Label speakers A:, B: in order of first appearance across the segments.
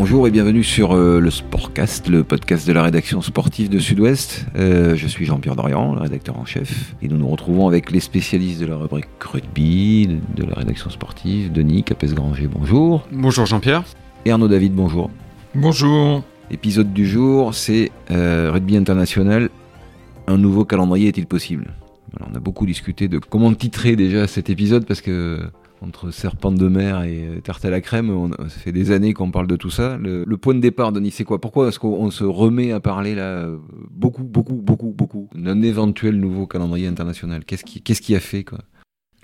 A: Bonjour et bienvenue sur euh, le Sportcast, le podcast de la rédaction sportive de Sud-Ouest. Euh, je suis Jean-Pierre Dorian, le rédacteur en chef, et nous nous retrouvons avec les spécialistes de la rubrique rugby, de la rédaction sportive, Denis Capes-Granger, bonjour.
B: Bonjour Jean-Pierre.
A: Et Arnaud David, bonjour.
C: Bonjour.
A: L'épisode du jour, c'est euh, Rugby International. Un nouveau calendrier est-il possible? Alors, On a beaucoup discuté de comment titrer déjà cet épisode parce que entre serpent de mer et euh, tarte à la crème, on, ça fait des années qu'on parle de tout ça. Le, point de départ, Denis, c'est quoi? Pourquoi est-ce qu'on se remet à parler là euh, beaucoup, beaucoup, beaucoup, beaucoup d'un éventuel nouveau calendrier international? Qu'est-ce qui, qu'est-ce qui a fait quoi?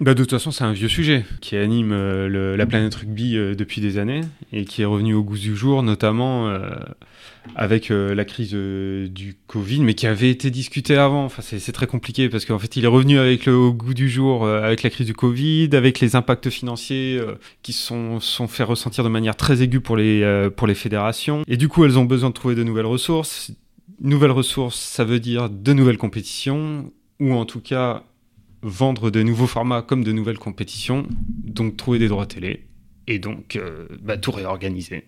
B: Bah, de toute façon, c'est un vieux sujet qui anime euh, la planète rugby euh, depuis des années et qui est revenu au goût du jour, notamment euh, avec la crise du Covid, mais qui avait été discuté avant. Enfin, c'est très compliqué parce qu'en fait, il est revenu avec le au goût du jour, avec la crise du Covid, avec les impacts financiers qui sont, sont fait ressentir de manière très aiguë pour les, pour les fédérations. Et du coup, elles ont besoin de trouver de nouvelles ressources. Nouvelles ressources, ça veut dire de nouvelles compétitions, ou en tout cas vendre de nouveaux formats comme de nouvelles compétitions, donc trouver des droits télé, et donc euh, bah, tout réorganiser.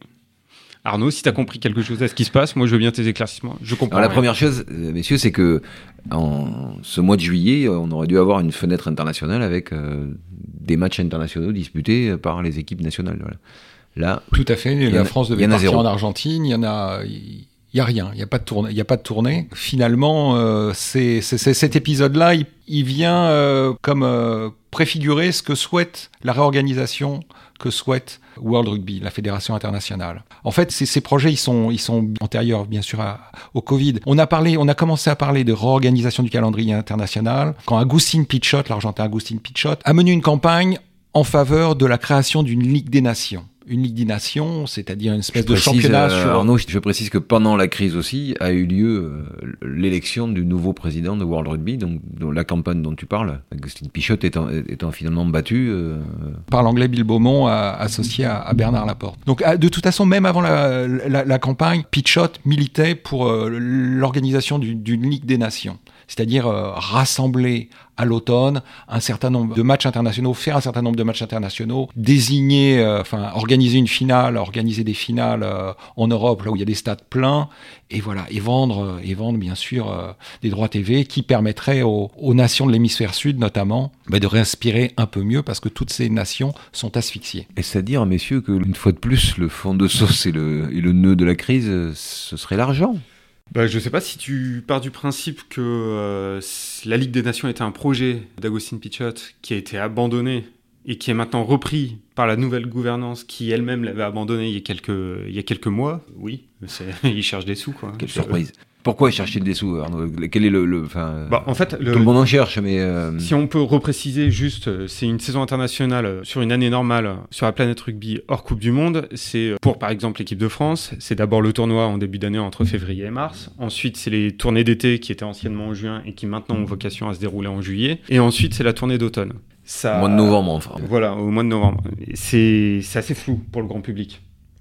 B: Arnaud, si tu as compris quelque chose à ce qui se passe, moi je veux bien tes éclaircissements. Je comprends.
A: Alors la première chose, euh, messieurs, c'est que en ce mois de juillet, on aurait dû avoir une fenêtre internationale avec euh, des matchs internationaux disputés par les équipes nationales. Voilà. Là,
C: Tout à fait.
A: en
C: La
A: a-
C: France devait
A: en
C: partir
A: zéro.
C: en Argentine. Il y en a. Il y a rien. Il y a pas de tournée. A pas de tournée. Finalement, euh, c'est cet épisode-là. Il, vient euh, comme euh, préfigurer ce que souhaite la réorganisation que souhaite World Rugby, la fédération internationale. En fait, ces, projets, ils sont, ils sont antérieurs, bien sûr, au Covid. On a parlé, on a commencé à parler de réorganisation du calendrier international quand Agustin Pichot, l'Argentin Agustin Pichot, a mené une campagne en faveur de la création d'une Ligue des Nations. Une Ligue des Nations, c'est-à-dire une espèce
A: Je
C: de
A: précise,
C: championnat
A: euh,
C: sur...
A: Arnaud, je précise que pendant la crise aussi a eu lieu euh, l'élection du nouveau président de World Rugby, donc dont la campagne dont tu parles, Agustin Pichot étant, étant finalement battu. euh,
C: par l'anglais Bill Beaumont associé à, à Bernard Laporte. Donc à- de toute façon, même avant la, la- la campagne, Pichot militait pour euh, l'organisation du- d'une Ligue des Nations, c'est-à-dire euh, rassembler à l'automne un certain nombre de matchs internationaux, faire un certain nombre de matchs internationaux, désigner, euh, enfin organiser une finale, organiser des finales euh, en Europe là où il y a des stades pleins, et voilà, et vendre, et vendre bien sûr des droits TV qui permettraient aux, nations de l'hémisphère sud notamment bah, de respirer un peu mieux parce que toutes ces nations sont asphyxiées.
A: Est-ce à dire, messieurs, que une fois de plus, le fond de sauce et le, et le nœud de la crise, ce serait l'argent
B: Bah, je sais pas si tu pars du principe que euh, la Ligue des Nations était un projet d'Agustin Pichot qui a été abandonné et qui est maintenant repris par la nouvelle gouvernance qui elle-même l'avait abandonné il y a quelques, mois. Oui, il cherche des sous quoi.
A: Quelle surprise Pourquoi chercher des sous, Arnaud Quel est le...
B: Bah, en fait, le-
A: Tout le monde en cherche, mais... euh,
B: Si on peut repréciser juste, euh, c'est une saison internationale euh, sur une année normale sur la planète rugby hors Coupe du Monde. C'est pour par exemple l'équipe de France, c'est d'abord le tournoi en début d'année entre février et mars. Ensuite, c'est les tournées d'été qui étaient anciennement en juin et qui maintenant ont vocation à se dérouler en juillet. Et ensuite, c'est la tournée d'automne. Ça,
A: Au mois de novembre, enfin.
B: Voilà, au mois de novembre. C'est assez flou pour le grand public.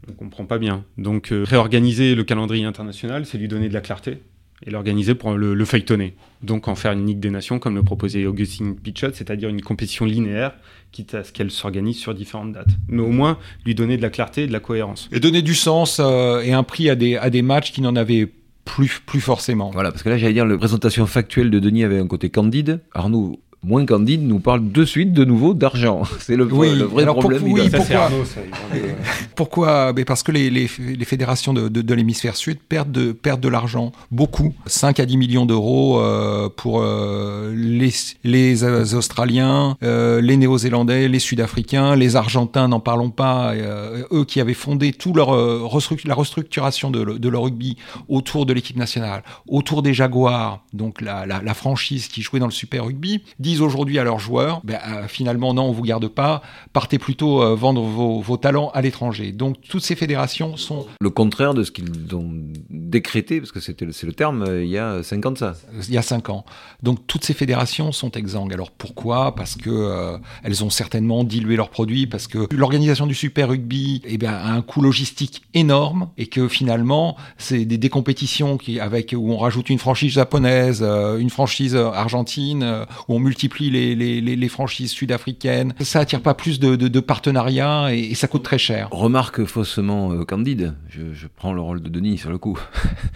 B: On comprend pas bien. Donc euh, réorganiser le calendrier international, c'est lui donner de la clarté et l'organiser pour le, le feuilletonner. Donc en faire une Ligue des Nations comme le proposait Augustin Pichot, c'est-à-dire une compétition linéaire, quitte à ce qu'elle s'organise sur différentes dates. Mais au moins lui donner de la clarté et de la cohérence.
C: Et donner du sens euh, et un prix à des, à des matchs qui n'en avaient plus, plus forcément.
A: Voilà, parce que là, j'allais dire, la présentation factuelle de Denis avait un côté candide. Arnaud, moins candide, nous parle de suite de nouveau d'argent. C'est le,
C: Oui,
A: le vrai
C: alors
A: problème.
C: pour-
A: du
C: oui, pourquoi Pourquoi Mais Parce que les, les, les fédérations de, de, de l'hémisphère sud perdent de, perdent de l'argent, beaucoup. 5 à 10 millions d'euros euh, pour euh, les, les euh, Australiens, euh, les Néo-Zélandais, les Sud-Africains, les Argentins, n'en parlons pas, euh, eux qui avaient fondé tout leur, euh, la restructuration de, le- de leur rugby autour de l'équipe nationale, autour des Jaguars, donc la, la, la franchise qui jouait dans le Super Rugby, disent aujourd'hui à leurs joueurs, ben, euh, finalement non, on vous garde pas, partez plutôt euh, vendre vos, vos talents à l'étranger. Donc toutes ces fédérations sont
A: Le contraire de ce qu'ils ont décrété, parce que c'était le- c'est le terme, euh, il y a 50 ça.
C: il y a cinq ans. Donc toutes ces fédérations sont exsangues. Alors pourquoi? Parce que elles ont certainement dilué leurs produits, parce que l'organisation du Super Rugby eh bien, a un coût logistique énorme et que finalement c'est des, des compétitions qui avec où on rajoute une franchise japonaise, une franchise argentine, où on multiplie multiplie les, les, franchises sud-africaines. Ça attire pas plus de, partenariats et, ça coûte très cher.
A: Remarque faussement euh, candide. Je, prends le rôle de Denis sur le coup.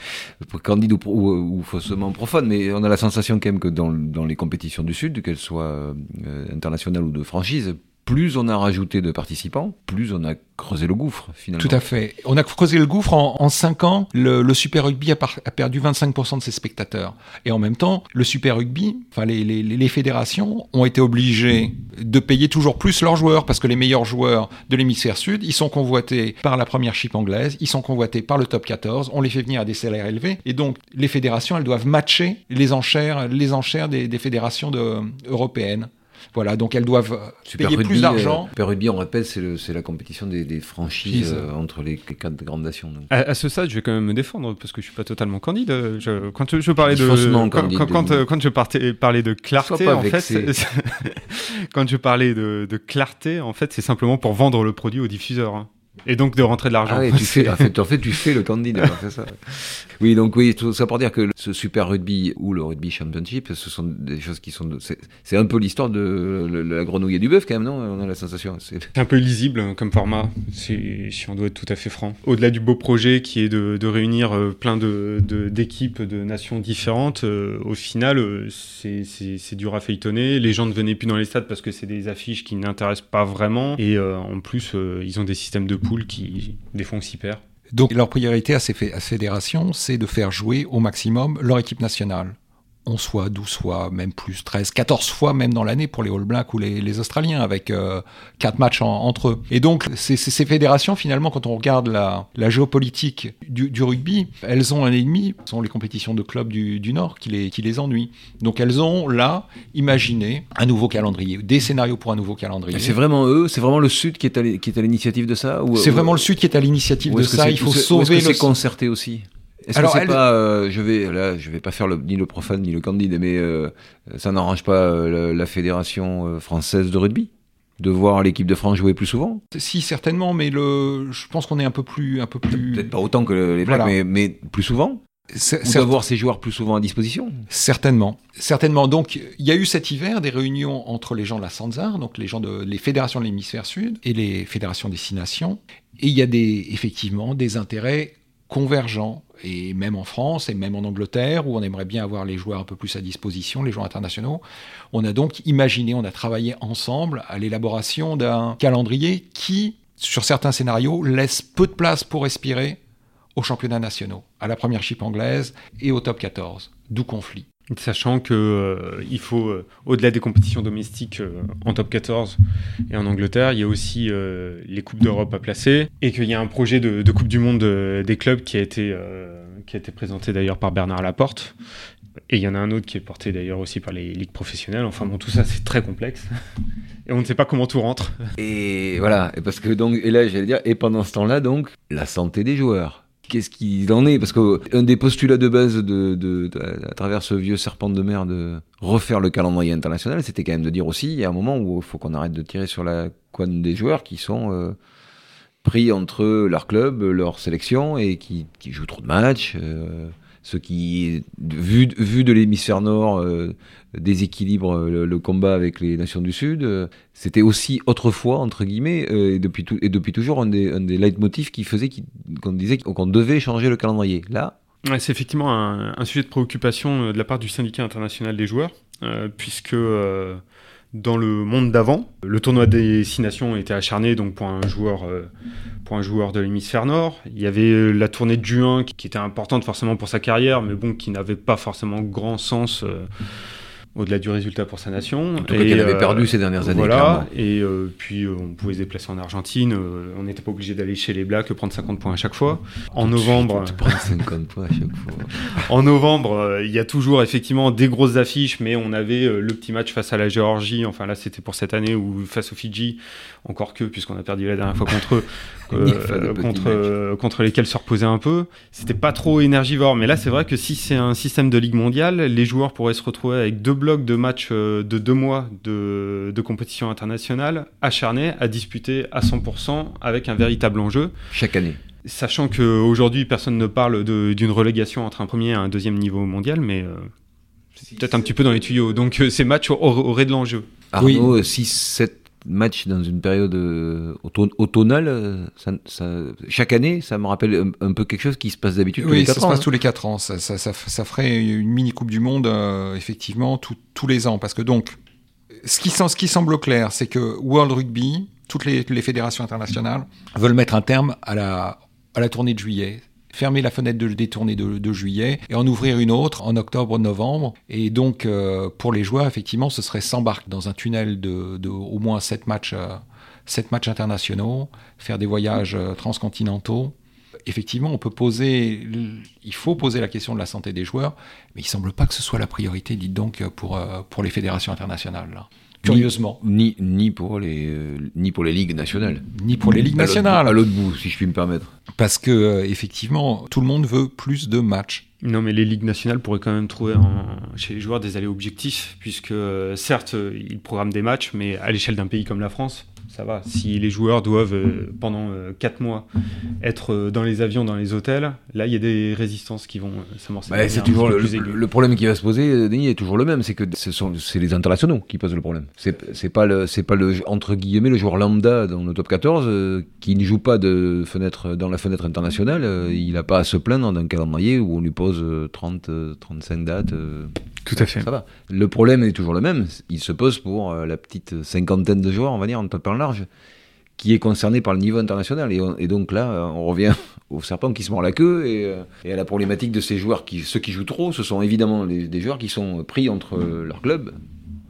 A: candide ou, ou, faussement profane, mais on a la sensation quand même que dans, dans les compétitions du Sud, qu'elles soient euh, internationales ou de franchise, plus on a rajouté de participants, plus on a creusé le gouffre finalement.
C: Tout à fait. On a creusé le gouffre en, en 5 ans. Le, Super Rugby a, perdu 25% de ses spectateurs. Et en même temps, le Super Rugby, enfin les, fédérations ont été obligées de payer toujours plus leurs joueurs parce que les meilleurs joueurs de l'hémisphère sud, ils sont convoités par la première chip anglaise, ils sont convoités par le top 14, on les fait venir à des salaires élevés. Et donc les fédérations, elles doivent matcher les enchères, les enchères des, fédérations européennes. Voilà, donc elles doivent payer plus d'argent.
A: Euh, Super Rugby, on répète, c'est la compétition des, des franchises euh, entre les, quatre grandes nations.
B: À, ce stade, je vais quand même me défendre parce que je suis pas totalement candide. Je, quand je, parlais de quand, quand, euh, quand, je partais, parlais de clarté, en fait, quand je parlais de, de clarté, en fait, c'est simplement pour vendre le produit aux diffuseurs. Hein. Et donc de rentrer de l'argent.
A: Ah tu fais, en, fait, tu fais le candidat, c'est ça. Oui, donc oui, tout ça pour dire que ce Super Rugby ou le Rugby Championship, ce sont des choses qui sont. C'est un peu l'histoire de la grenouille et du bœuf, quand même, non On a la sensation.
B: C'est un peu lisible hein, comme format, si, si, on doit être tout à fait franc. Au-delà du beau projet qui est de, de réunir euh, plein d'équipes de, de, nations différentes, euh, au final, euh, c'est dur à feuilletonner. Les gens ne venaient plus dans les stades parce que c'est des affiches qui n'intéressent pas vraiment. Et en plus, ils ont des systèmes de qui, des fois.
C: Donc leur priorité à ces, fédérations, c'est de faire jouer au maximum leur équipe nationale. 11 fois, 12 fois, même plus, 13, 14 fois même dans l'année pour les All Blacks ou les, Australiens, avec euh, 4 matchs entre eux. Et donc, ces, ces, fédérations, finalement, quand on regarde la, la géopolitique du, du, rugby, elles ont un ennemi, ce sont les compétitions de clubs du, du Nord qui les, qui les ennuient. Donc, elles ont là imaginé un nouveau calendrier, des scénarios pour un nouveau calendrier.
A: C'est vraiment eux, c'est vraiment le Sud qui est à l'initiative de ça
C: C'est vraiment le Sud qui est à l'initiative de ça. Il faut sauver.
A: Est-ce que c'est concerté aussi? Est-ce que c'est pas, euh, je vais là, je vais pas faire le, ni le profane ni le candide, mais euh, ça n'arrange pas euh, la, fédération française de rugby de voir l'équipe de France jouer plus souvent?
C: Si certainement, mais le, je pense qu'on est un peu plus, un peu plus.
A: Peut-être pas autant que les Blacks, mais, mais, plus souvent? Ou d'avoir ces joueurs plus souvent à disposition?
C: Certainement. Certainement. Donc, il y a eu cet hiver des réunions entre les gens de la Sanzar, donc les gens de les fédérations de l'hémisphère sud et les fédérations destination. Et il y a des, effectivement des intérêts convergents et même en France et même en Angleterre, où on aimerait bien avoir les joueurs un peu plus à disposition, les joueurs internationaux. On a donc imaginé, on a travaillé ensemble à l'élaboration d'un calendrier qui, sur certains scénarios, laisse peu de place pour respirer aux championnats nationaux, à la première chip anglaise et au top 14, d'où conflit.
B: Sachant que euh, il faut, euh, au-delà des compétitions domestiques euh, en top 14 et en Angleterre, il y a aussi les Coupes d'Europe à placer et qu'il y a un projet de, Coupe du Monde des clubs qui a été, présenté d'ailleurs par Bernard Laporte. Et il y en a un autre qui est porté d'ailleurs aussi par les ligues professionnelles. Enfin bon, tout ça c'est très complexe et on ne sait pas comment tout rentre.
A: Et voilà, parce que donc, et là j'allais dire, et pendant ce temps-là donc, la santé des joueurs qu'est-ce qu'il en est Parce qu'un des postulats de base de, à travers ce vieux serpent de mer de refaire le calendrier international, c'était quand même de dire aussi, il y a un moment où il faut qu'on arrête de tirer sur la couenne des joueurs qui sont euh, pris entre leur club, leur sélection et qui, jouent trop de matchs. Euh, ce qui, vu, de l'hémisphère nord, euh, déséquilibre euh, le, combat avec les nations du Sud. Euh, c'était aussi autrefois, entre guillemets, et, depuis tout, et depuis toujours, un des, un des leitmotifs qui faisait qu'on disait qu'on devait changer le calendrier. Là,
B: c'est effectivement un, sujet de préoccupation de la part du syndicat international des joueurs, puisque dans le monde d'avant. Le tournoi des six nations était acharné donc pour un joueur, euh, pour un joueur de l'hémisphère nord. Il y avait euh, la tournée de juin qui, était importante forcément pour sa carrière, mais bon, qui n'avait pas forcément grand sens. Euh, au-delà du résultat pour sa nation.
A: En tout cas, avait perdu ces dernières années. Voilà,
B: et puis on pouvait se déplacer en Argentine, on n'était pas obligé d'aller chez les Blacks prendre 50 points à chaque fois. En novembre.
A: 50 points à chaque fois.
B: en novembre, il y a toujours effectivement des grosses affiches, mais on avait le petit match face à la Géorgie, enfin là c'était pour cette année, ou face aux Fidji, encore que, puisqu'on a perdu la dernière fois contre eux, euh, contre, euh, contre lesquels se reposer un peu. C'était pas trop énergivore, mais là c'est vrai que si c'est un système de ligue mondiale, les joueurs pourraient se retrouver avec deux blocs de matchs euh, de deux mois de, de compétition internationale acharnés à disputer à 100% avec un véritable enjeu.
A: Chaque année.
B: Sachant qu'aujourd'hui, personne ne parle d'une relégation entre un premier et un deuxième niveau mondial, mais peut-être un petit peu dans les tuyaux. Donc ces matchs auraient de l'enjeu.
A: Arnaud, 6-7 matchs dans une période automnale, chaque année, ça me rappelle un, peu quelque chose qui se passe d'habitude tous
C: les
A: 4
C: ans.
A: Oui,
C: ça se passe tous les 4 ans. Ça, ça, ferait une mini Coupe du Monde, effectivement, tous les ans. Parce que donc, ce qui, ce qui semble clair, c'est que World Rugby, toutes les, fédérations internationales, veulent mettre un terme à la, à la tournée de juillet fermer la fenêtre de, des tournées de, juillet et en ouvrir une autre en octobre-novembre. Et donc, euh, pour les joueurs, effectivement, ce serait s'embarquer dans un tunnel de, au moins 7 matchs, euh, matchs internationaux, faire des voyages euh, transcontinentaux. Effectivement, on peut poser, il faut poser la question de la santé des joueurs, mais il semble pas que ce soit la priorité, dites donc, pour, pour les fédérations internationales. Curieusement.
A: Ni, ni, pour les, euh, ni pour les ligues nationales.
C: Ni pour les ligues nationales.
A: À l'autre bout, si je puis me permettre.
C: Parce que, euh, effectivement, tout le monde veut plus de matchs.
B: Non, mais les ligues nationales pourraient quand même trouver chez les joueurs des allées objectifs, puisque euh, certes, ils programment des matchs, mais à l'échelle d'un pays comme la France, ça va. Si les joueurs doivent euh, pendant 4 euh, mois être euh, dans les avions, dans les hôtels, là il y a des résistances qui vont s'amorcer.
A: Bah, c'est toujours le, problème qui va se poser, Denis, est toujours le même, c'est que ce sont c'est les internationaux qui posent le problème. C'est pas le c'est pas le entre guillemets le joueur lambda dans le top 14 qui ne joue pas de fenêtre dans la fenêtre internationale, il n'a pas à se plaindre d'un calendrier où on lui pose 30 35 dates.
B: Tout à fait.
A: Ça va. Le problème est toujours le même. Il se pose pour la petite cinquantaine de joueurs, on va dire, en temps large, qui est concerné par le niveau international. Et, donc là, on revient au serpent qui se mord la queue euh, et, à la problématique de ces joueurs, qui, ceux qui jouent trop, ce sont évidemment des joueurs qui sont pris entre leur club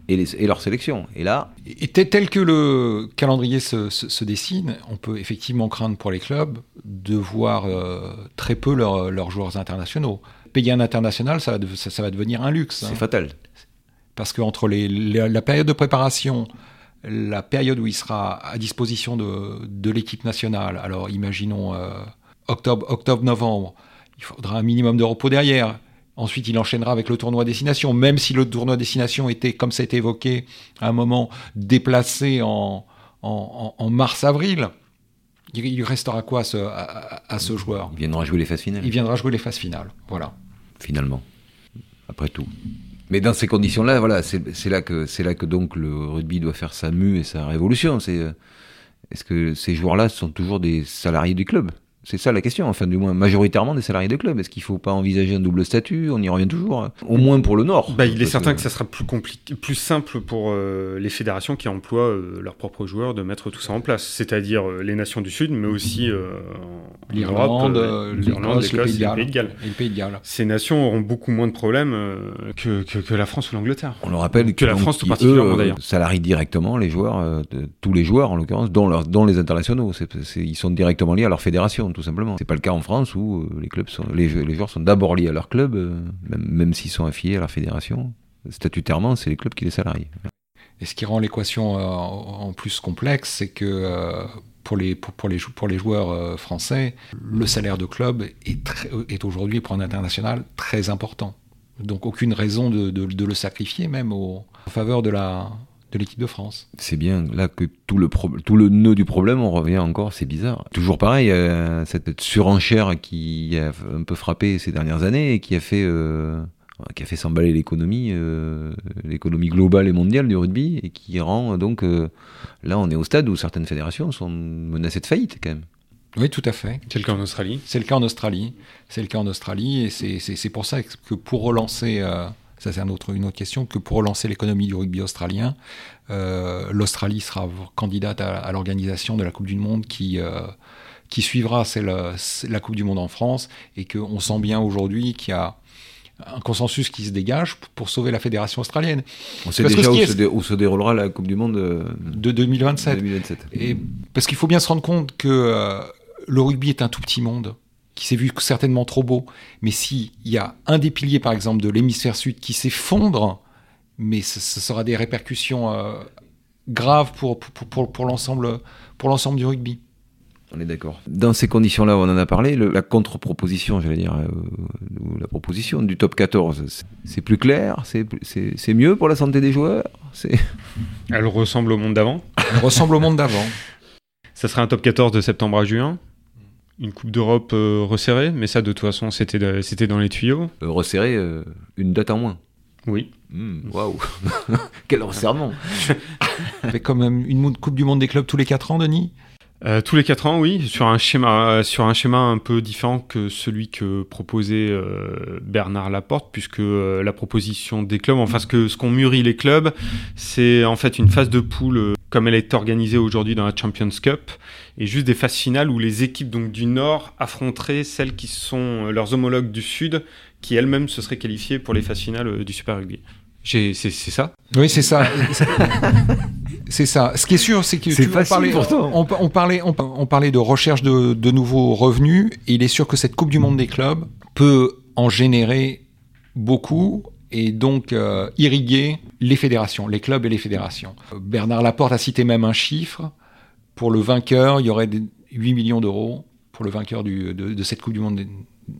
A: et, les, et, leur sélection. Et là.
C: Et tel que le calendrier se, dessine, on peut effectivement craindre pour les clubs de voir euh, très peu leurs joueurs internationaux. Payer un international, ça va, ça, va devenir un luxe.
A: C'est hein. fatal.
C: Parce qu'entre les, la période de préparation, la période où il sera à disposition de, l'équipe nationale, alors imaginons euh, octobre, octobre-novembre, il faudra un minimum de repos derrière. Ensuite, il enchaînera avec le tournoi destination, même si le tournoi destination était, comme ça a été évoqué à un moment, déplacé en, en, mars-avril. Il, restera quoi à ce, à ce joueur?
A: Il viendra jouer les phases finales.
C: Il viendra jouer les phases finales, voilà.
A: Finalement, après tout. Mais dans ces conditions-là, voilà, c'est là que c'est là que donc le rugby doit faire sa mue et sa révolution. C'est euh, est-ce que ces joueurs-là sont toujours des salariés du club? C'est ça la question, enfin du moins majoritairement des salariés de club. Est-ce qu'il ne faut pas envisager un double statut? On y revient toujours, au moins pour le Nord.
B: Bah, il est certain que... ça sera plus, compliqué, plus simple pour euh, les fédérations qui emploient euh, leurs propres joueurs de mettre tout ça en place, c'est-à-dire euh, les nations du Sud, mais aussi
C: l'Irlande, l'Irlande,
B: l'Écosse et le Pays de Galles.
C: Et le Pays de Galles.
B: Ces nations auront beaucoup moins de problèmes que, que, la France ou l'Angleterre.
A: On le rappelle
B: que, la France tout particulièrement d'ailleurs.
A: Salarient directement les joueurs, tous les joueurs en l'occurrence, dont, dont les internationaux. ils sont directement liés à leur fédération, tout simplement. C'est pas le cas en France où euh, les, clubs les, joueurs sont d'abord liés à leur club, euh, même, s'ils sont affiliés à leur fédération. Statutairement, c'est les clubs qui les salarient.
C: Et ce qui rend l'équation euh, en plus complexe, c'est que pour les, pour, les, joueurs français, le salaire de club est, est aujourd'hui pour un international très important. Donc aucune raison de, de, le sacrifier même en faveur de la, de l'équipe de France.
A: C'est bien là que tout le, tout le nœud du problème, on revient encore, c'est bizarre. Toujours pareil, euh, cette surenchère qui a un peu frappé ces dernières années et qui a fait, euh, qui a fait s'emballer l'économie, euh, l'économie globale et mondiale du rugby et qui rend donc, là on est au stade où certaines fédérations sont menacées de faillite quand même.
C: Oui, tout à fait.
B: C'est le cas en Australie.
C: C'est le cas en Australie. C'est le cas en Australie et c'est pour ça que pour relancer ça c'est une autre question, que pour relancer l'économie du rugby australien, euh, l'Australie sera candidate à, l'organisation de la Coupe du Monde qui, euh, qui suivra c'est la Coupe du Monde en France, et qu'on sent bien aujourd'hui qu'il y a un consensus qui se dégage pour sauver la fédération australienne.
A: On sait déjà où, se déroulera la Coupe du Monde euh,
C: de 2027. Et parce qu'il faut bien se rendre compte que le rugby est un tout petit monde qui s'est vu certainement trop beau, mais s'il y a un des piliers, par exemple, de l'hémisphère sud qui s'effondre, mais ce, sera des répercussions euh, graves pour, pour, pour, l'ensemble du rugby.
A: On est d'accord. Dans ces conditions-là, on en a parlé, la contre-proposition, j'allais dire, euh, la proposition du top 14, c'est plus clair, c'est mieux pour la santé des joueurs
B: Elle ressemble au monde d'avant?
C: Elle ressemble au monde d'avant.
B: Ça serait un top 14 de septembre à juin? Une Coupe d'Europe euh, resserrée, mais ça de toute façon c'était c'était dans les tuyaux.
A: Euh, resserrée, euh, une date en moins.
B: Oui.
A: Hmm, Waouh Quel resserrement
C: Avec quand même une Coupe du Monde des clubs tous les 4 ans, Denis?
B: Euh, tous les quatre ans, oui, sur un schéma, sur un schéma un peu différent que celui que proposait euh, Bernard Laporte, puisque euh, la proposition des clubs, enfin ce que ce qu'ont mûri les clubs, c'est en fait une phase de poule euh, comme elle est organisée aujourd'hui dans la Champions Cup, et juste des phases finales où les équipes donc du Nord affronteraient celles qui sont euh, leurs homologues du Sud, qui elles-mêmes se seraient qualifiées pour les phases finales euh, du Super Rugby. J'ai- C'est c'est ça?
C: Oui, c'est ça. c'est ça. Ce qui est sûr, c'est que tu- on on, on parlait, on, on parlait de recherche de, de nouveaux revenus. Et il est sûr que cette Coupe du Monde des clubs peut en générer beaucoup et donc euh, irriguer les fédérations, les clubs et les fédérations. Bernard Laporte a cité même un chiffre. Pour le vainqueur, il y aurait des 8 millions d'euros pour le vainqueur du- de, de cette Coupe du Monde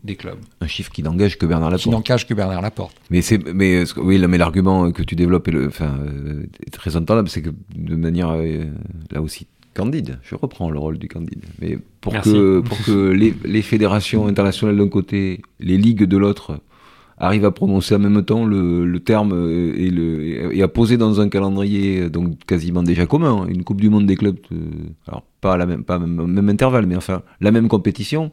C: des, clubs,
A: Un chiffre qui n'engage que Bernard
C: qui
A: Laporte.
C: n'en cache que Bernard Laporte.
A: Mais c'est, mais oui, mais l'argument que tu développes est, le, enfin, euh, est très entendable, c'est que de manière euh, là aussi candide, je reprends le rôle du candide, mais pour
B: Merci.
A: que pour que les, les fédérations internationales d'un côté, les ligues de l'autre arrivent à prononcer en même temps le, le terme et, le, et à poser dans un calendrier donc quasiment déjà commun, hein, une Coupe du Monde des clubs, euh, alors pas à la même, pas au même, même intervalle, mais enfin la même compétition,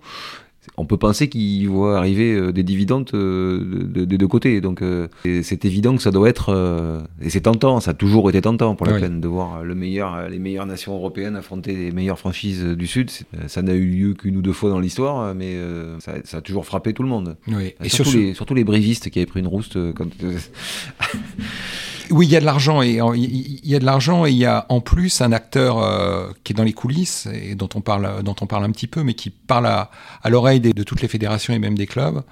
A: on peut penser qu'ils voient arriver euh, des dividendes euh, de- de- des deux côtés. Donc euh, c'est évident que ça doit être et c'est tentant, ça a toujours été tentant pour la
C: Oui.
A: peine de voir le meilleur, les meilleures nations européennes affronter les meilleures franchises du sud. Ça n'a eu lieu qu'une ou deux fois dans l'histoire, mais ça, ça a toujours frappé tout le monde.
C: Oui.
A: Et surtout,
C: sur
A: les, surtout les brévistes qui avaient pris une rouste quand.
C: Oui, il y a de l'argent et il y- a de l'argent et il y a en plus un acteur euh, qui est dans les coulisses et dont on parle, dont on parle un petit peu, mais qui parle à, l'oreille de toutes les fédérations et même des clubs.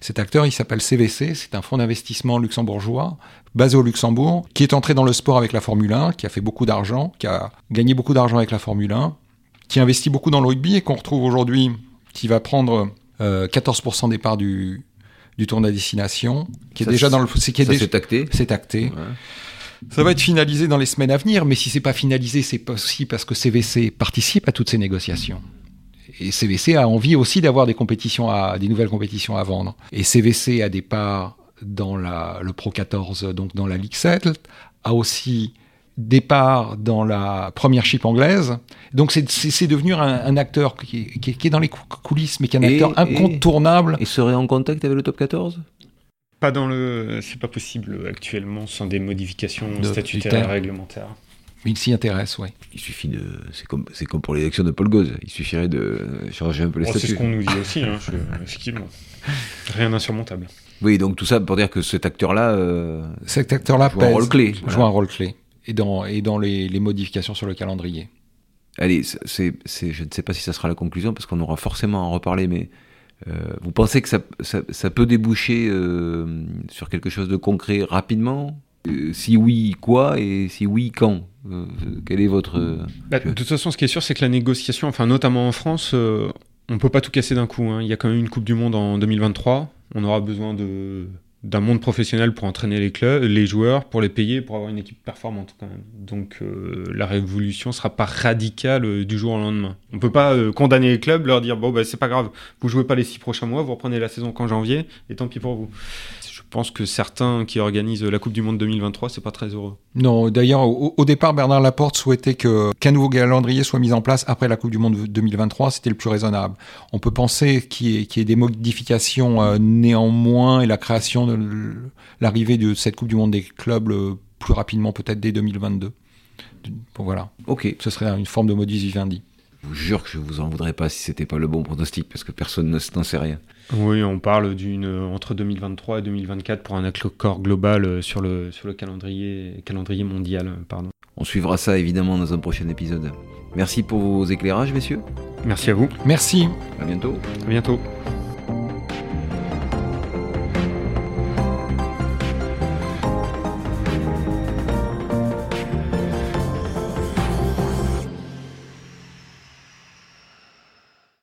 C: Cet acteur, il s'appelle CVC, c'est un fonds d'investissement luxembourgeois basé au Luxembourg, qui est entré dans le sport avec la Formule 1, qui a fait beaucoup d'argent, qui a gagné beaucoup d'argent avec la Formule 1, qui investit beaucoup dans le rugby et qu'on retrouve aujourd'hui, qui va prendre euh, 14% des parts du, du tour à destination, qui est déjà dans le, c'est qui est
A: Ça
C: déjà-
A: acté.
C: c'est acté.
A: Ouais.
C: Ça va être finalisé dans les semaines à venir, mais si c'est pas finalisé, c'est aussi parce que CVC participe à toutes ces négociations. Et CVC a envie aussi d'avoir des compétitions à, des nouvelles compétitions à vendre. Et CVC a des parts dans la, le Pro 14, donc dans la Ligue 7, a aussi des parts dans la première chip anglaise. Donc c'est- c'est c'est devenu un, un acteur qui est, qui est- qui est dans les cou- coulisses, mais qui est un
A: Et-
C: acteur incontournable.
A: Et serait en contact avec le top 14
B: Pas dans le. C'est pas possible actuellement sans des modifications
C: De-
B: statutaires et réglementaires.
C: Il s'y intéresse, oui.
A: Il suffit de. C'est comme, c'est comme pour l'élection de Paul Gauze. Il suffirait de changer un peu les
B: Bon, c'est
A: statuts.
B: ce qu'on nous dit aussi, hein, je- effectivement. Rien d'insurmontable.
A: Oui, donc tout ça pour dire que cet acteur-là. euh,
C: Cet acteur-là
A: Joue un
C: pèse-
A: rôle clé,
C: joue
A: voilà.
C: un rôle clé. Et dans, et dans les, les modifications sur le calendrier.
A: Allez, je ne sais pas si ça sera la conclusion parce qu'on aura forcément à en reparler, mais euh, vous pensez que ça, ça, ça peut déboucher euh, sur quelque chose de concret rapidement? Euh, Si oui, quoi? Et si oui, quand? Euh, Quel est votre.
B: Bah, de toute façon, ce qui est sûr, c'est que la négociation, enfin notamment en France, euh, on peut pas tout casser d'un coup. hein. Il y a quand même une Coupe du Monde en 2023. On aura besoin de d'un monde professionnel pour entraîner les clubs, les joueurs, pour les payer, pour avoir une équipe performante quand même. Donc euh, la révolution sera pas radicale euh, du jour au lendemain. On peut pas euh, condamner les clubs, leur dire bon bah c'est pas grave, vous jouez pas les six prochains mois, vous reprenez la saison qu'en janvier et tant pis pour vous. Je pense que certains qui organisent la Coupe du Monde 2023, c'est pas très heureux.
C: Non, d'ailleurs, au, au départ, Bernard Laporte souhaitait que, qu'un nouveau calendrier soit mis en place après la Coupe du Monde 2023. C'était le plus raisonnable. On peut penser qu'il y ait, qu'il y ait des modifications euh, néanmoins et la création de l'arrivée de cette Coupe du Monde des clubs le plus rapidement, peut-être dès 2022. Bon, voilà.
A: Ok.
C: Ce serait une forme de modus vivendi.
A: Je vous jure que je vous en voudrais pas si c'était pas le bon pronostic parce que personne ne n'en sait rien.
B: Oui, on parle d'une euh, entre 2023 et 2024 pour un accord global euh, sur le sur le calendrier calendrier mondial, euh, pardon.
A: On suivra ça évidemment dans un prochain épisode. Merci pour vos éclairages, messieurs.
B: Merci à vous.
C: Merci.
A: À bientôt.
B: À bientôt.